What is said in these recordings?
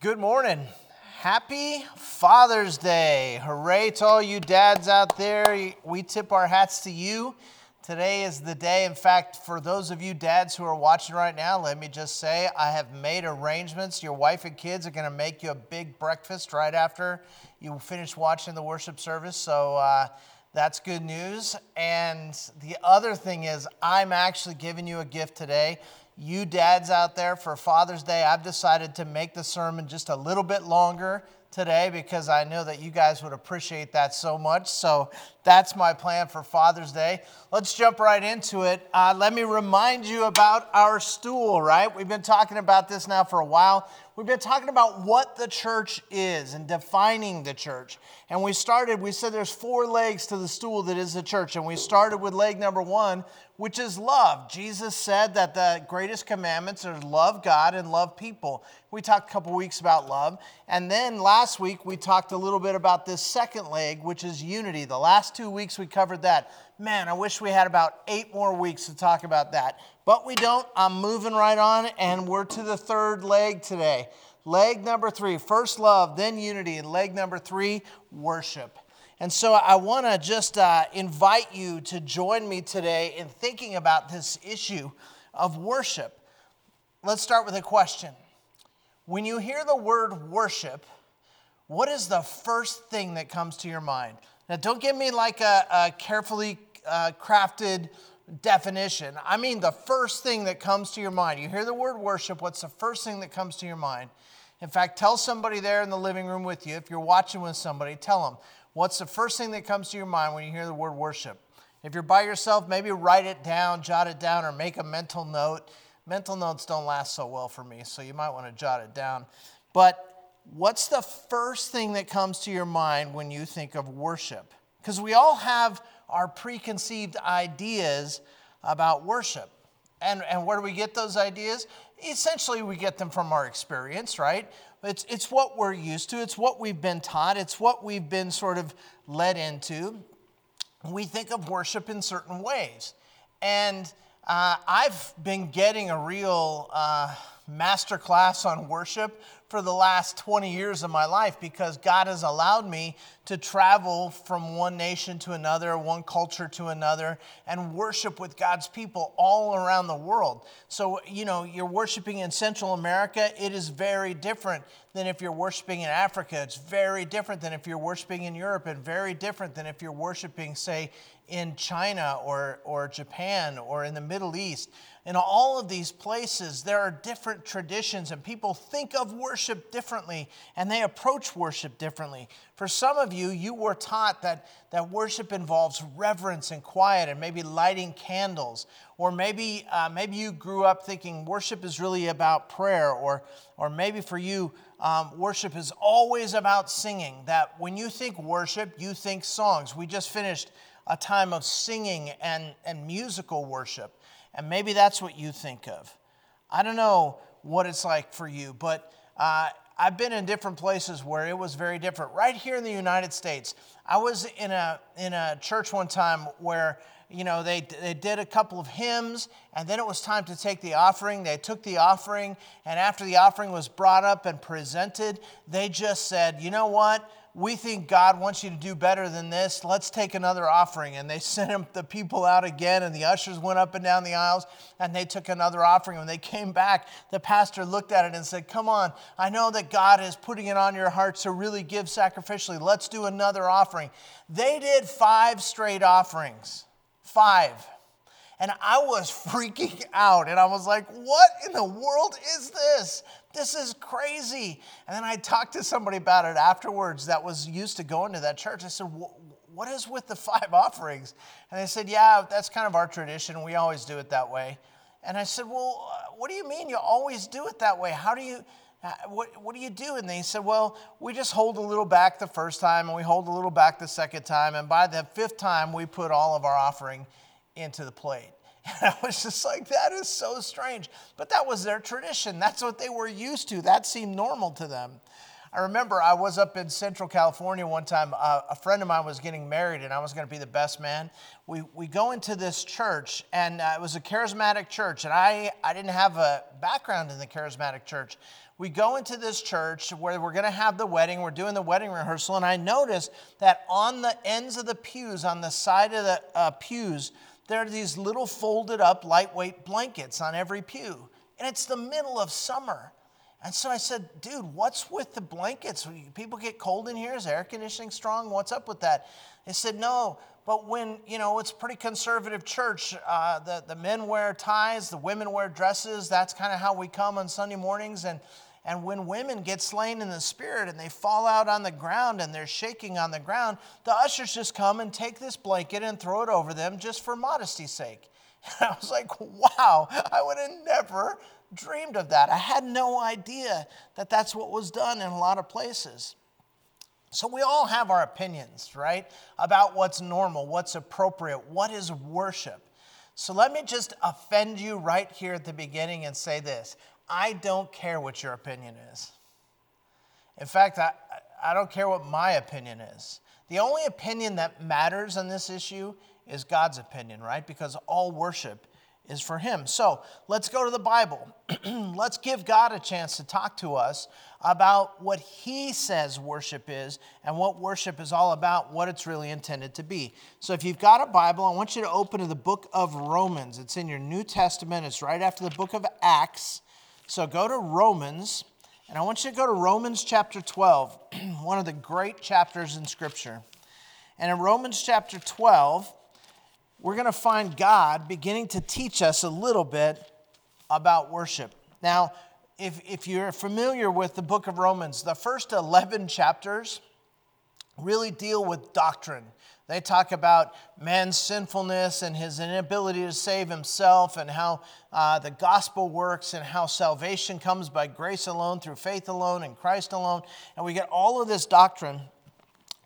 Good morning. Happy Father's Day. Hooray to all you dads out there. We tip our hats to you. Today is the day. In fact, for those of you dads who are watching right now, let me just say I have made arrangements. Your wife and kids are going to make you a big breakfast right after you finish watching the worship service. So, uh, that's good news. And the other thing is, I'm actually giving you a gift today you dads out there for Father's Day, I've decided to make the sermon just a little bit longer today because I know that you guys would appreciate that so much. So that's my plan for Father's Day. Let's jump right into it. Uh, let me remind you about our stool, right? We've been talking about this now for a while. We've been talking about what the church is and defining the church. And we started, we said there's four legs to the stool that is the church. And we started with leg number one, which is love. Jesus said that the greatest commandments are love God and love people. We talked a couple weeks about love. And then last week we talked a little bit about this second leg, which is unity. The last two weeks we covered that. Man, I wish we had about eight more weeks to talk about that. But we don't. I'm moving right on, and we're to the third leg today. Leg number three, first love, then unity. And leg number three, worship. And so I want to just uh, invite you to join me today in thinking about this issue of worship. Let's start with a question. When you hear the word worship, what is the first thing that comes to your mind? Now, don't give me like a, a carefully uh, crafted definition. I mean, the first thing that comes to your mind. You hear the word worship, what's the first thing that comes to your mind? In fact, tell somebody there in the living room with you, if you're watching with somebody, tell them, what's the first thing that comes to your mind when you hear the word worship? If you're by yourself, maybe write it down, jot it down, or make a mental note. Mental notes don't last so well for me, so you might want to jot it down. But what's the first thing that comes to your mind when you think of worship? Because we all have our preconceived ideas about worship. And, and where do we get those ideas? Essentially, we get them from our experience, right? It's, it's what we're used to, it's what we've been taught, it's what we've been sort of led into. We think of worship in certain ways. And uh, I've been getting a real uh, master class on worship for the last 20 years of my life because God has allowed me to travel from one nation to another, one culture to another, and worship with God's people all around the world. So, you know, you're worshiping in Central America, it is very different than if you're worshiping in Africa. It's very different than if you're worshiping in Europe, and very different than if you're worshiping, say, in China or, or Japan or in the Middle East. In all of these places, there are different traditions, and people think of worship differently and they approach worship differently. For some of you, you were taught that, that worship involves reverence and quiet and maybe lighting candles. Or maybe, uh, maybe you grew up thinking worship is really about prayer. Or, or maybe for you, um, worship is always about singing. That when you think worship, you think songs. We just finished a time of singing and, and musical worship. And maybe that's what you think of. I don't know what it's like for you, but uh, I've been in different places where it was very different. Right here in the United States, I was in a, in a church one time where you know, they, they did a couple of hymns, and then it was time to take the offering. They took the offering, and after the offering was brought up and presented, they just said, you know what? We think God wants you to do better than this. Let's take another offering. And they sent the people out again, and the ushers went up and down the aisles, and they took another offering. When they came back, the pastor looked at it and said, Come on, I know that God is putting it on your heart to really give sacrificially. Let's do another offering. They did five straight offerings. Five. And I was freaking out. And I was like, what in the world is this? This is crazy. And then I talked to somebody about it afterwards that was used to going to that church. I said, what is with the five offerings? And they said, yeah, that's kind of our tradition. We always do it that way. And I said, well, what do you mean you always do it that way? How do you, uh, what, what do you do? And they said, well, we just hold a little back the first time and we hold a little back the second time. And by the fifth time, we put all of our offering into the plate. And I was just like, that is so strange. But that was their tradition. That's what they were used to. That seemed normal to them. I remember I was up in Central California one time. Uh, a friend of mine was getting married, and I was going to be the best man. We, we go into this church, and uh, it was a charismatic church, and I, I didn't have a background in the charismatic church. We go into this church where we're going to have the wedding. We're doing the wedding rehearsal, and I noticed that on the ends of the pews, on the side of the uh, pews, there are these little folded up lightweight blankets on every pew. And it's the middle of summer. And so I said, dude, what's with the blankets? People get cold in here. Is air conditioning strong? What's up with that? They said, no, but when, you know, it's pretty conservative church, uh, the, the men wear ties, the women wear dresses. That's kind of how we come on Sunday mornings. And, and when women get slain in the spirit and they fall out on the ground and they're shaking on the ground, the ushers just come and take this blanket and throw it over them just for modesty's sake. And I was like, wow, I would have never dreamed of that. I had no idea that that's what was done in a lot of places. So we all have our opinions, right? About what's normal, what's appropriate, what is worship. So let me just offend you right here at the beginning and say this I don't care what your opinion is. In fact, I, I don't care what my opinion is. The only opinion that matters on this issue is God's opinion, right? Because all worship is for him. So let's go to the Bible. let's give God a chance to talk to us about what he says worship is and what worship is all about, what it's really intended to be. So if you've got a Bible, I want you to open to the book of Romans. It's in your New Testament, it's right after the book of Acts. So go to Romans, and I want you to go to Romans chapter 12, one of the great chapters in Scripture. And in Romans chapter 12, we're going to find God beginning to teach us a little bit about worship. Now, if, if you're familiar with the book of Romans, the first 11 chapters really deal with doctrine. They talk about man's sinfulness and his inability to save himself, and how uh, the gospel works, and how salvation comes by grace alone, through faith alone, and Christ alone. And we get all of this doctrine.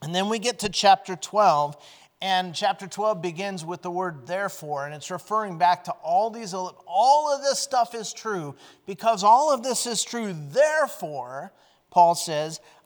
And then we get to chapter 12, and chapter 12 begins with the word therefore, and it's referring back to all these, all of this stuff is true. Because all of this is true, therefore, Paul says,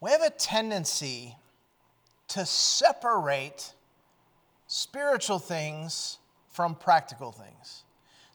We have a tendency to separate spiritual things from practical things.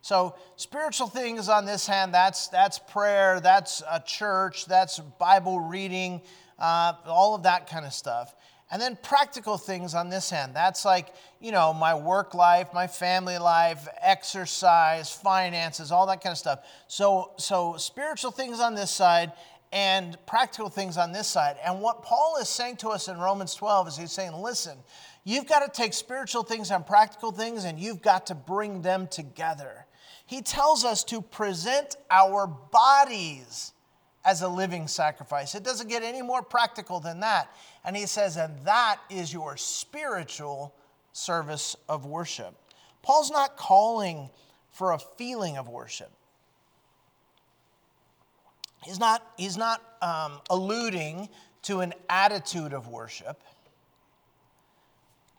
So, spiritual things on this hand, that's, that's prayer, that's a church, that's Bible reading, uh, all of that kind of stuff. And then practical things on this hand. That's like, you know, my work life, my family life, exercise, finances, all that kind of stuff. So, so spiritual things on this side and practical things on this side. And what Paul is saying to us in Romans 12 is he's saying, listen, you've got to take spiritual things and practical things and you've got to bring them together. He tells us to present our bodies as a living sacrifice. It doesn't get any more practical than that. And he says, and that is your spiritual service of worship. Paul's not calling for a feeling of worship. He's not, he's not um, alluding to an attitude of worship.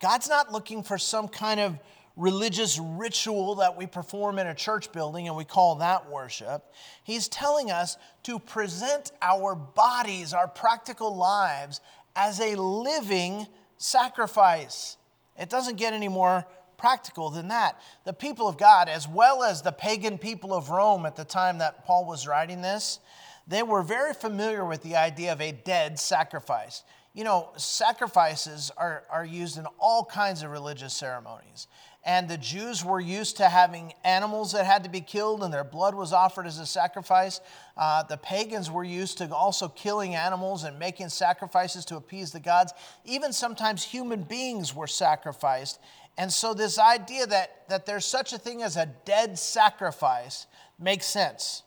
God's not looking for some kind of religious ritual that we perform in a church building and we call that worship. He's telling us to present our bodies, our practical lives, as a living sacrifice. It doesn't get any more practical than that. The people of God, as well as the pagan people of Rome at the time that Paul was writing this, they were very familiar with the idea of a dead sacrifice. You know, sacrifices are, are used in all kinds of religious ceremonies. And the Jews were used to having animals that had to be killed and their blood was offered as a sacrifice. Uh, the pagans were used to also killing animals and making sacrifices to appease the gods. Even sometimes human beings were sacrificed. And so, this idea that, that there's such a thing as a dead sacrifice makes sense.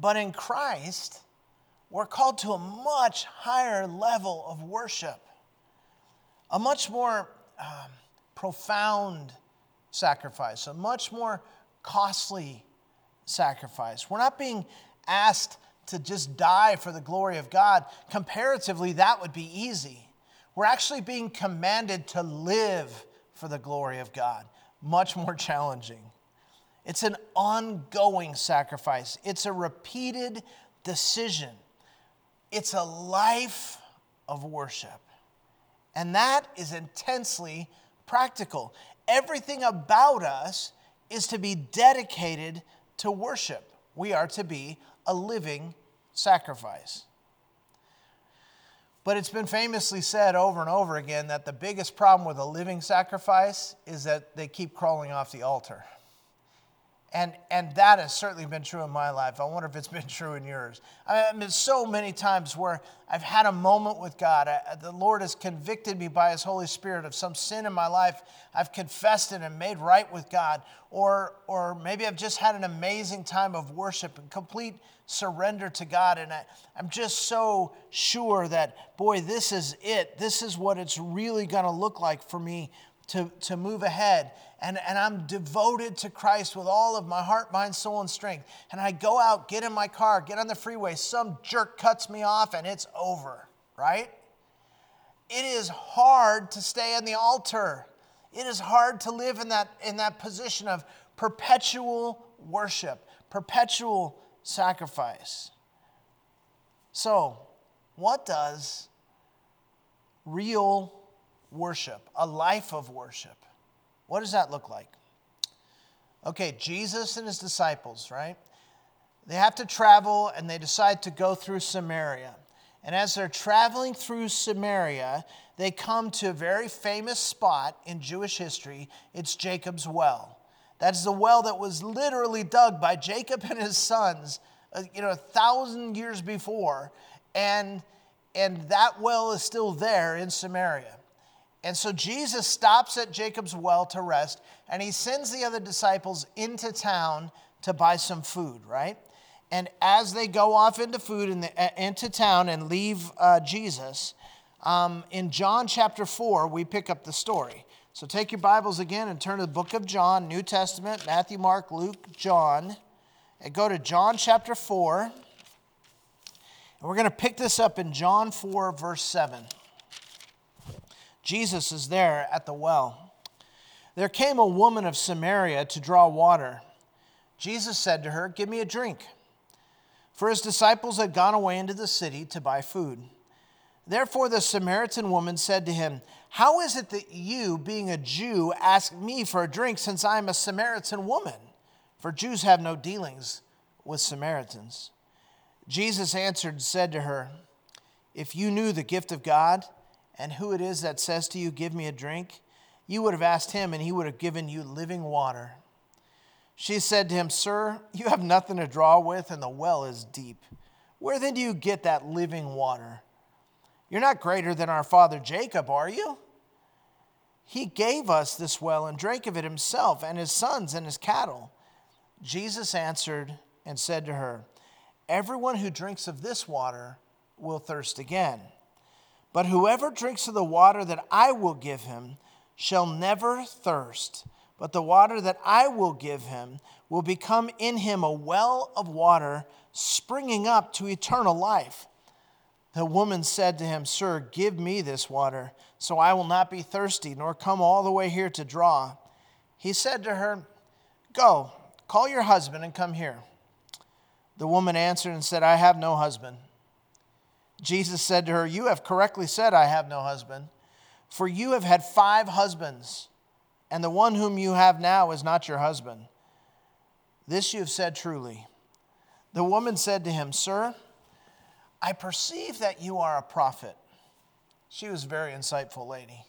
But in Christ, we're called to a much higher level of worship, a much more um, profound sacrifice, a much more costly sacrifice. We're not being asked to just die for the glory of God. Comparatively, that would be easy. We're actually being commanded to live for the glory of God. Much more challenging. It's an ongoing sacrifice, it's a repeated decision, it's a life of worship. And that is intensely practical. Everything about us is to be dedicated to worship. We are to be a living sacrifice. But it's been famously said over and over again that the biggest problem with a living sacrifice is that they keep crawling off the altar. And, and that has certainly been true in my life. I wonder if it's been true in yours. I mean, so many times where I've had a moment with God. I, the Lord has convicted me by His Holy Spirit of some sin in my life. I've confessed it and made right with God. Or, or maybe I've just had an amazing time of worship and complete surrender to God. And I, I'm just so sure that, boy, this is it. This is what it's really going to look like for me to, to move ahead. And, and I'm devoted to Christ with all of my heart, mind, soul, and strength. And I go out, get in my car, get on the freeway, some jerk cuts me off, and it's over, right? It is hard to stay on the altar. It is hard to live in that, in that position of perpetual worship, perpetual sacrifice. So, what does real worship, a life of worship. What does that look like? Okay, Jesus and his disciples, right? They have to travel and they decide to go through Samaria. And as they're traveling through Samaria, they come to a very famous spot in Jewish history. It's Jacob's well. That's the well that was literally dug by Jacob and his sons, uh, you know, a thousand years before. And, and that well is still there in Samaria. And so Jesus stops at Jacob's well to rest, and he sends the other disciples into town to buy some food, right? And as they go off into food the, uh, into town and leave uh, Jesus, um, in John chapter 4, we pick up the story. So take your Bibles again and turn to the book of John, New Testament, Matthew, Mark, Luke, John, and go to John chapter 4. And we're going to pick this up in John 4, verse 7. Jesus is there at the well. There came a woman of Samaria to draw water. Jesus said to her, Give me a drink. For his disciples had gone away into the city to buy food. Therefore, the Samaritan woman said to him, How is it that you, being a Jew, ask me for a drink since I am a Samaritan woman? For Jews have no dealings with Samaritans. Jesus answered and said to her, If you knew the gift of God, and who it is that says to you, Give me a drink, you would have asked him, and he would have given you living water. She said to him, Sir, you have nothing to draw with, and the well is deep. Where then do you get that living water? You're not greater than our father Jacob, are you? He gave us this well and drank of it himself, and his sons and his cattle. Jesus answered and said to her, Everyone who drinks of this water will thirst again. But whoever drinks of the water that I will give him shall never thirst. But the water that I will give him will become in him a well of water springing up to eternal life. The woman said to him, Sir, give me this water, so I will not be thirsty, nor come all the way here to draw. He said to her, Go, call your husband and come here. The woman answered and said, I have no husband. Jesus said to her, You have correctly said, I have no husband, for you have had five husbands, and the one whom you have now is not your husband. This you have said truly. The woman said to him, Sir, I perceive that you are a prophet. She was a very insightful lady.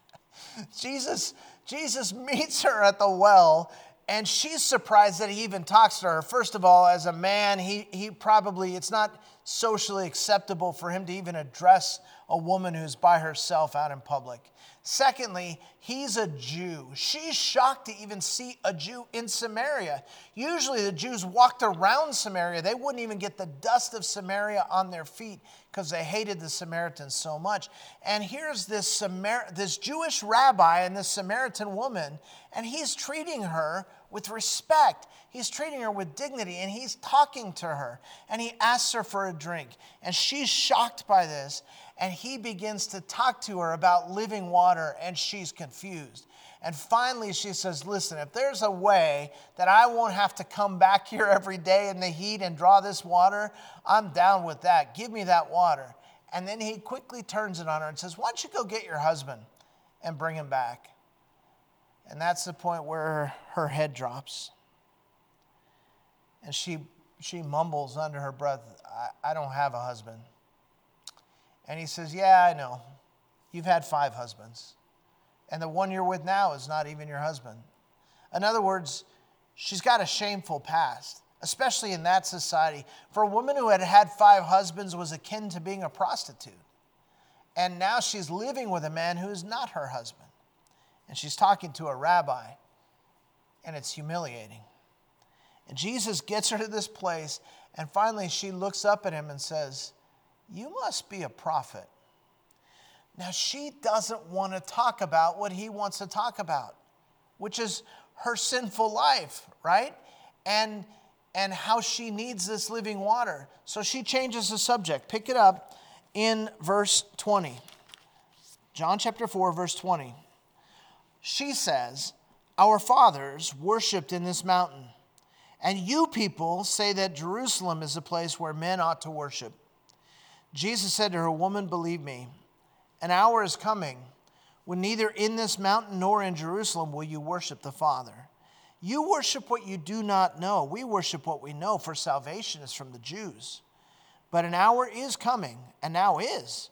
Jesus, Jesus meets her at the well and she's surprised that he even talks to her. First of all, as a man, he, he probably, it's not socially acceptable for him to even address a woman who's by herself out in public. Secondly, he's a Jew. She's shocked to even see a Jew in Samaria. Usually, the Jews walked around Samaria. They wouldn't even get the dust of Samaria on their feet because they hated the Samaritans so much. And here's this, Samar- this Jewish rabbi and this Samaritan woman, and he's treating her with respect. He's treating her with dignity and he's talking to her and he asks her for a drink. And she's shocked by this and he begins to talk to her about living water and she's confused. And finally, she says, Listen, if there's a way that I won't have to come back here every day in the heat and draw this water, I'm down with that. Give me that water. And then he quickly turns it on her and says, Why don't you go get your husband and bring him back? And that's the point where her head drops. And she, she mumbles under her breath, I, I don't have a husband. And he says, Yeah, I know. You've had five husbands. And the one you're with now is not even your husband. In other words, she's got a shameful past, especially in that society. For a woman who had had five husbands was akin to being a prostitute. And now she's living with a man who is not her husband and she's talking to a rabbi, and it's humiliating. And Jesus gets her to this place, and finally she looks up at him and says, You must be a prophet. Now, she doesn't want to talk about what he wants to talk about, which is her sinful life, right? And, and how she needs this living water. So she changes the subject. Pick it up in verse 20. John chapter 4, verse 20 she says, Our fathers worshiped in this mountain, and you people say that Jerusalem is a place where men ought to worship. Jesus said to her, Woman, believe me, an hour is coming when neither in this mountain nor in Jerusalem will you worship the Father. You worship what you do not know. We worship what we know, for salvation is from the Jews. But an hour is coming, and now is,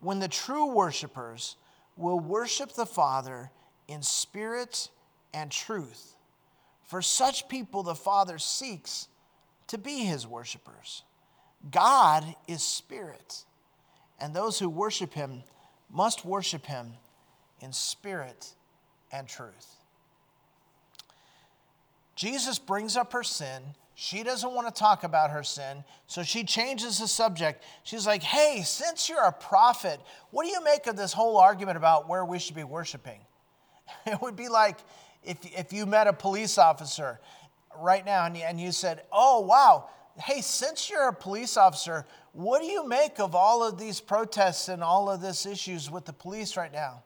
when the true worshipers will worship the Father in spirit and truth. For such people, the Father seeks to be his worshipers. God is spirit, and those who worship him must worship him in spirit and truth. Jesus brings up her sin. She doesn't want to talk about her sin, so she changes the subject. She's like, Hey, since you're a prophet, what do you make of this whole argument about where we should be worshiping? It would be like if, if you met a police officer right now and you, and you said, Oh, wow, hey, since you're a police officer, what do you make of all of these protests and all of this issues with the police right now?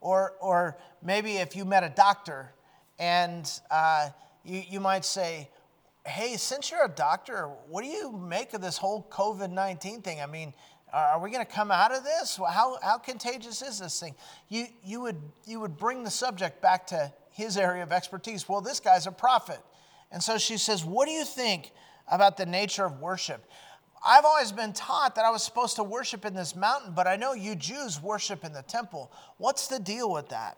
Or, or maybe if you met a doctor and uh, you, you might say, Hey, since you're a doctor, what do you make of this whole COVID 19 thing? I mean, are we going to come out of this? How, how contagious is this thing? You, you, would, you would bring the subject back to his area of expertise. Well, this guy's a prophet. And so she says, What do you think about the nature of worship? I've always been taught that I was supposed to worship in this mountain, but I know you Jews worship in the temple. What's the deal with that?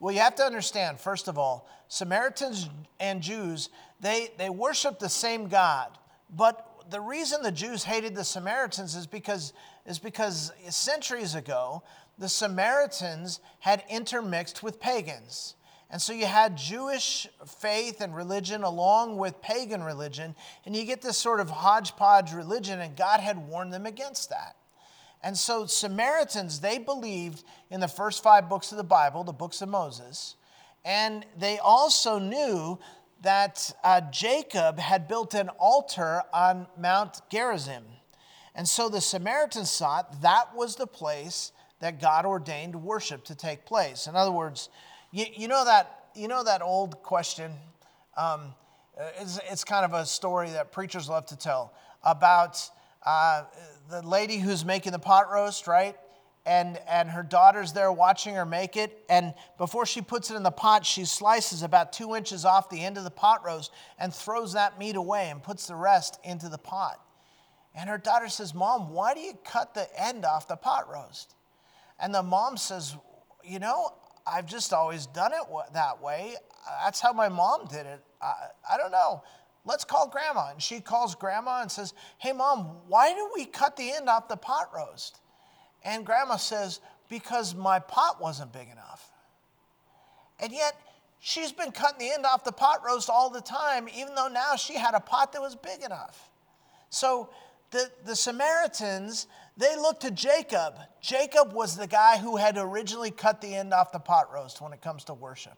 Well, you have to understand, first of all, Samaritans and Jews, they, they worship the same God, but the reason the Jews hated the Samaritans is because, is because centuries ago, the Samaritans had intermixed with pagans. And so you had Jewish faith and religion along with pagan religion, and you get this sort of hodgepodge religion, and God had warned them against that. And so Samaritans, they believed in the first five books of the Bible, the books of Moses, and they also knew that uh, Jacob had built an altar on Mount Gerizim. And so the Samaritans thought that was the place that God ordained worship to take place. In other words, you, you, know, that, you know that old question? Um, it's, it's, kind of a story that preachers love to tell about uh, the lady who's making the pot roast, right? and, and her daughter's there watching her make it. And before she puts it in the pot, she slices about two inches off the end of the pot roast and throws that meat away and puts the rest into the pot. And her daughter says, Mom, why do you cut the end off the pot roast? And the mom says, You know, I've just always done it that way. That's how my mom did it. I, I don't know. Let's call grandma. And she calls grandma and says, Hey, mom, why do we cut the end off the pot roast? And grandma says, because my pot wasn't big enough. And yet, she's been cutting the end off the pot roast all the time, even though now she had a pot that was big enough. So the, the Samaritans, they looked to Jacob. Jacob was the guy who had originally cut the end off the pot roast when it comes to worship.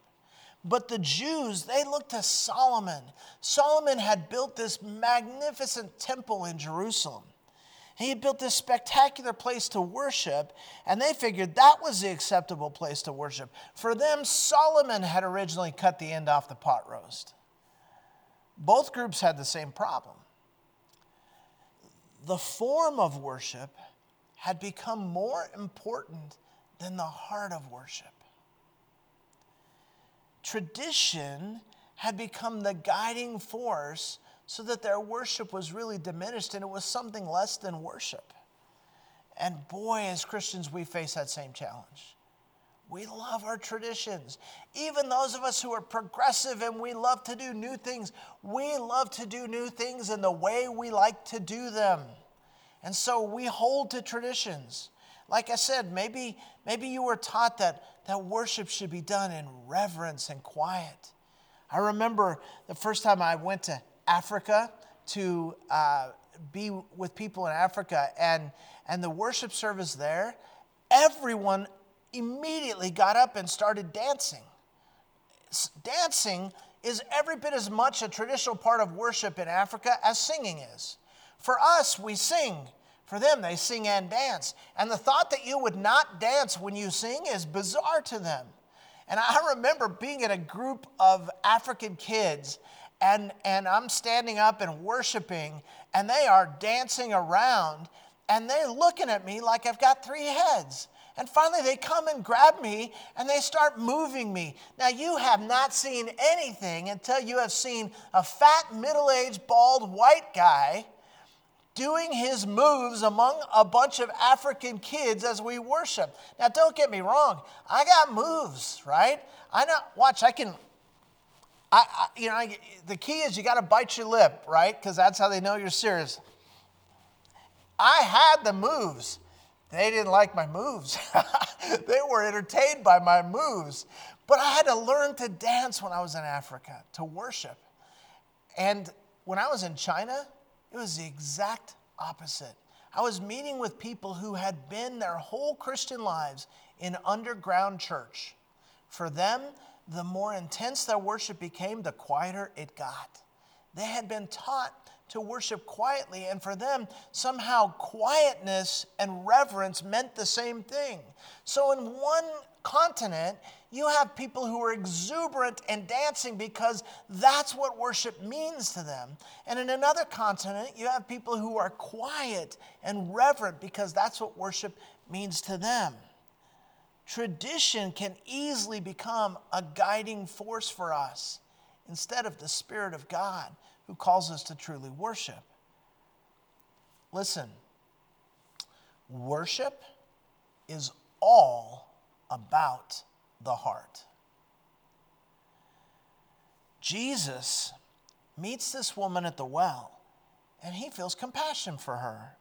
But the Jews, they looked to Solomon. Solomon had built this magnificent temple in Jerusalem. He had built this spectacular place to worship, and they figured that was the acceptable place to worship. For them, Solomon had originally cut the end off the pot roast. Both groups had the same problem. The form of worship had become more important than the heart of worship. Tradition had become the guiding force so that their worship was really diminished and it was something less than worship. And boy, as Christians, we face that same challenge. We love our traditions. Even those of us who are progressive and we love to do new things, we love to do new things in the way we like to do them. And so we hold to traditions. Like I said, maybe, maybe you were taught that, that worship should be done in reverence and quiet. I remember the first time I went to Africa to uh, be with people in Africa, and, and the worship service there, everyone immediately got up and started dancing. Dancing is every bit as much a traditional part of worship in Africa as singing is. For us, we sing. For them, they sing and dance. And the thought that you would not dance when you sing is bizarre to them. And I remember being in a group of African kids and, and I'm standing up and worshiping, and they are dancing around, and they're looking at me like I've got three heads. And finally, they come and grab me and they start moving me. Now, you have not seen anything until you have seen a fat, middle aged, bald, white guy doing his moves among a bunch of African kids as we worship. Now, don't get me wrong, I got moves, right? I know, watch, I can I, you know, I, the key is you got to bite your lip, right? Because that's how they know you're serious. I had the moves. They didn't like my moves. they were entertained by my moves. But I had to learn to dance when I was in Africa, to worship. And when I was in China, it was the exact opposite. I was meeting with people who had been their whole Christian lives in underground church. For them, the more intense their worship became, the quieter it got. They had been taught to worship quietly, and for them, somehow quietness and reverence meant the same thing. So, in one continent, you have people who are exuberant and dancing because that's what worship means to them. And in another continent, you have people who are quiet and reverent because that's what worship means to them. Tradition can easily become a guiding force for us instead of the Spirit of God who calls us to truly worship. Listen, worship is all about the heart. Jesus meets this woman at the well and he feels compassion for her.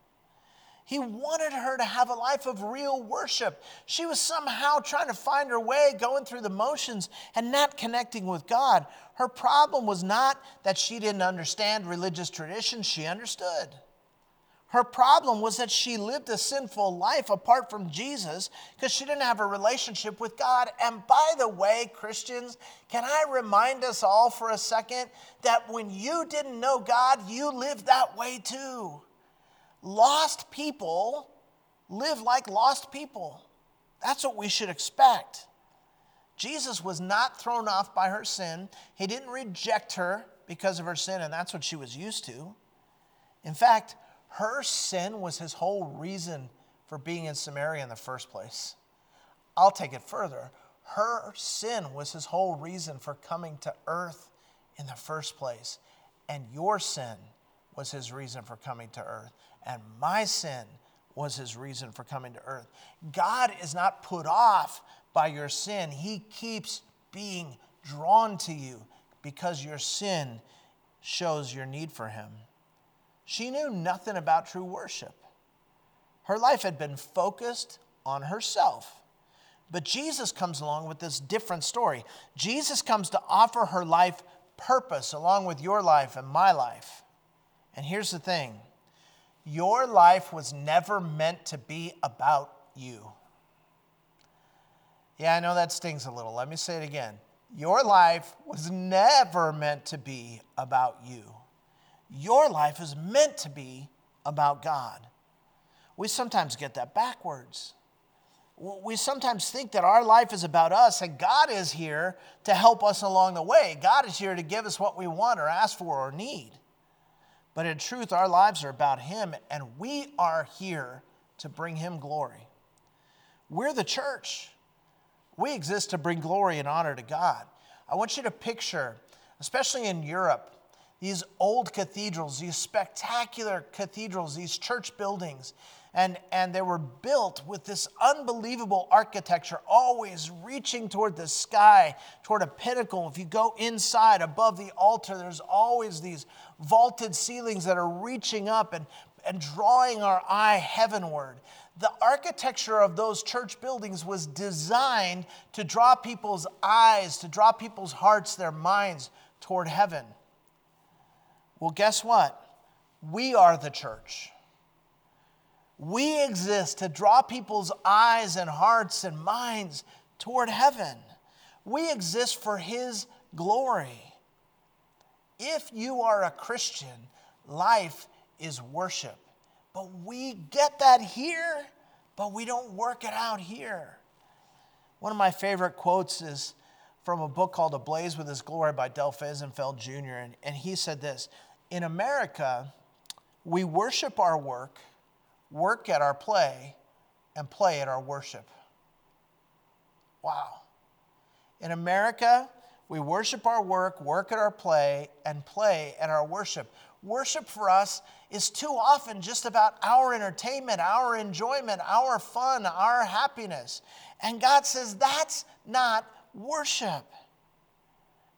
He wanted her to have a life of real worship. She was somehow trying to find her way, going through the motions and not connecting with God. Her problem was not that she didn't understand religious traditions, she understood. Her problem was that she lived a sinful life apart from Jesus because she didn't have a relationship with God. And by the way, Christians, can I remind us all for a second that when you didn't know God, you lived that way too lost people live like lost people. That's what we should expect. Jesus was not thrown off by her sin. He didn't reject her because of her sin, and that's what she was used to. In fact, her sin was his whole reason for being in Samaria in the first place. I'll take it further. Her sin was his whole reason for coming to earth in the first place. And your sin was his reason for coming to earth and my sin was his reason for coming to earth. God is not put off by your sin, he keeps being drawn to you because your sin shows your need for him. She knew nothing about true worship. Her life had been focused on herself But Jesus comes along with this different story. Jesus comes to offer her life purpose along with your life and my life. And here's the thing your life was never meant to be about you. Yeah, I know that stings a little. Let me say it again. Your life was never meant to be about you. Your life is meant to be about God. We sometimes get that backwards. We sometimes think that our life is about us and God is here to help us along the way. God is here to give us what we want or ask for or need. But in truth, our lives are about Him and we are here to bring Him glory. We're the church. We exist to bring glory and honor to God. I want you to picture, especially in Europe, these old cathedrals, these spectacular cathedrals, these church buildings. And, and they were built with this unbelievable architecture, always reaching toward the sky, toward a pinnacle. If you go inside above the altar, there's always these vaulted ceilings that are reaching up and, and drawing our eye heavenward. The architecture of those church buildings was designed to draw people's eyes, to draw people's hearts, their minds toward heaven. Well, guess what? We are the church. We exist to draw people's eyes and hearts and minds toward heaven. We exist for His glory. If you are a Christian, life is worship. But we get that here, but we don't work it out here. One of my favorite quotes is from a book called Ablaze with His Glory by Del Fehsenfeld Jr., and, and he said this in America, we worship our work, work at our play, and play at our worship. Wow. In America, we worship our work, work at our play, and play at our worship. Worship for us is too often just about our entertainment, our enjoyment, our fun, our happiness. And God says that's not worship.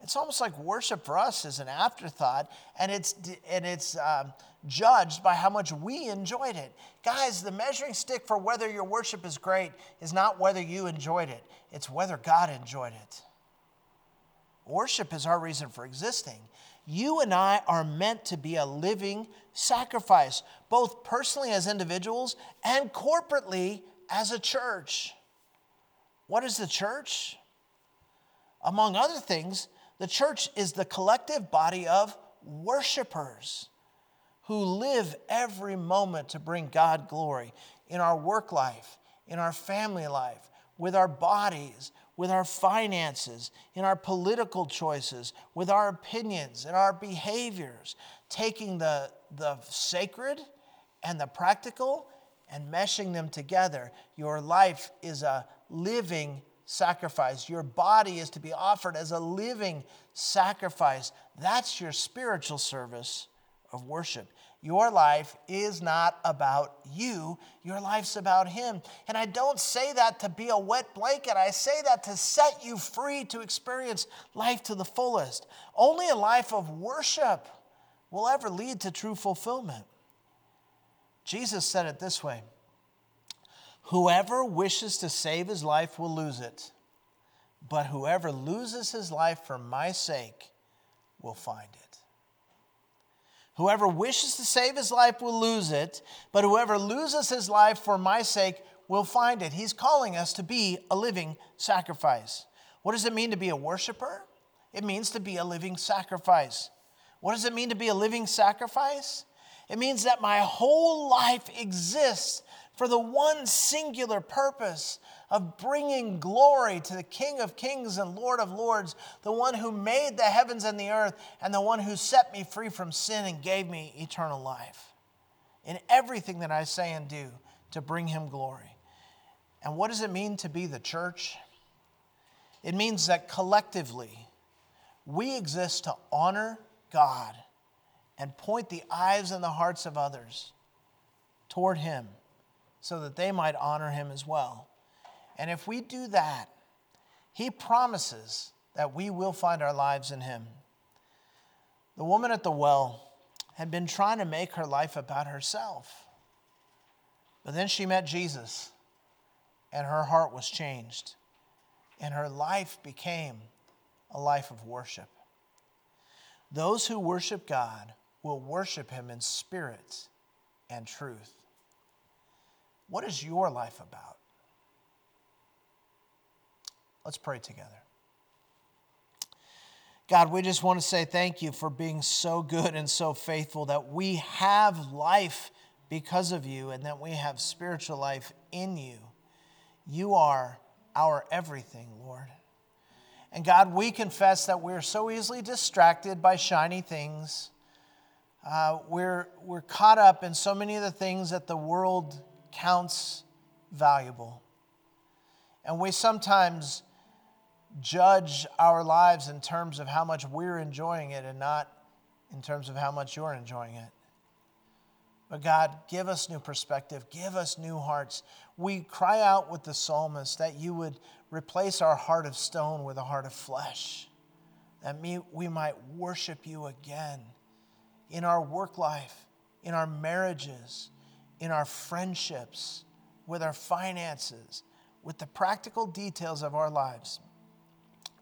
It's almost like worship for us is an afterthought, and it's, and it's um, judged by how much we enjoyed it. Guys, the measuring stick for whether your worship is great is not whether you enjoyed it, it's whether God enjoyed it. Worship is our reason for existing. You and I are meant to be a living sacrifice, both personally as individuals and corporately as a church. What is the church? Among other things, the church is the collective body of worshipers who live every moment to bring God glory in our work life, in our family life, with our bodies, with our finances, in our political choices, with our opinions and our behaviors, taking the, the sacred and the practical and meshing them together. Your life is a living sacrifice. Your body is to be offered as a living sacrifice. That's your spiritual service of worship. Your life is not about you, your life's about Him. And I don't say that to be a wet blanket, I say that to set you free to experience life to the fullest. Only a life of worship will ever lead to true fulfillment. Jesus said it this way Whoever wishes to save his life will lose it, but whoever loses his life for my sake will find it. Whoever wishes to save his life will lose it, but whoever loses his life for my sake will find it. He's calling us to be a living sacrifice. What does it mean to be a worshiper? It means to be a living sacrifice. What does it mean to be a living sacrifice? It means that my whole life exists for the one singular purpose of bringing glory to the King of Kings and Lord of Lords, the one who made the heavens and the earth, and the one who set me free from sin and gave me eternal life. In everything that I say and do, to bring him glory. And what does it mean to be the church? It means that collectively, we exist to honor God and point the eyes and the hearts of others toward him so that they might honor him as well. And if we do that, he promises that we will find our lives in him. The woman at the well had been trying to make her life about herself. But then she met Jesus, and her heart was changed, and her life became a life of worship. Those who worship God will worship him in spirit and truth. What is your life about? Let's pray together. God, we just want to say thank you for being so good and so faithful that we have life because of you and that we have spiritual life in you. You are our everything, Lord. And God, we confess that we're so easily distracted by shiny things. Uh, we're, we're caught up in so many of the things that the world counts valuable. And we sometimes judge our lives in terms of how much we're enjoying it and not in terms of how much you're enjoying it. But God, give us new perspective, give us new hearts. We cry out with the psalmist that you would replace our heart of stone with a heart of flesh, that we might worship you again in our work life, in our marriages, in our friendships, with our finances, with the practical details of our lives.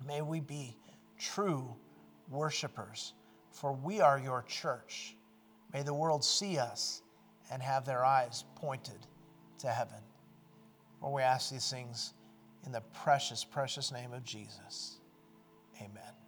May we be true worshipers, for we are your church. May the world see us and have their eyes pointed to heaven. For we ask these things in the precious, precious name of Jesus. Amen.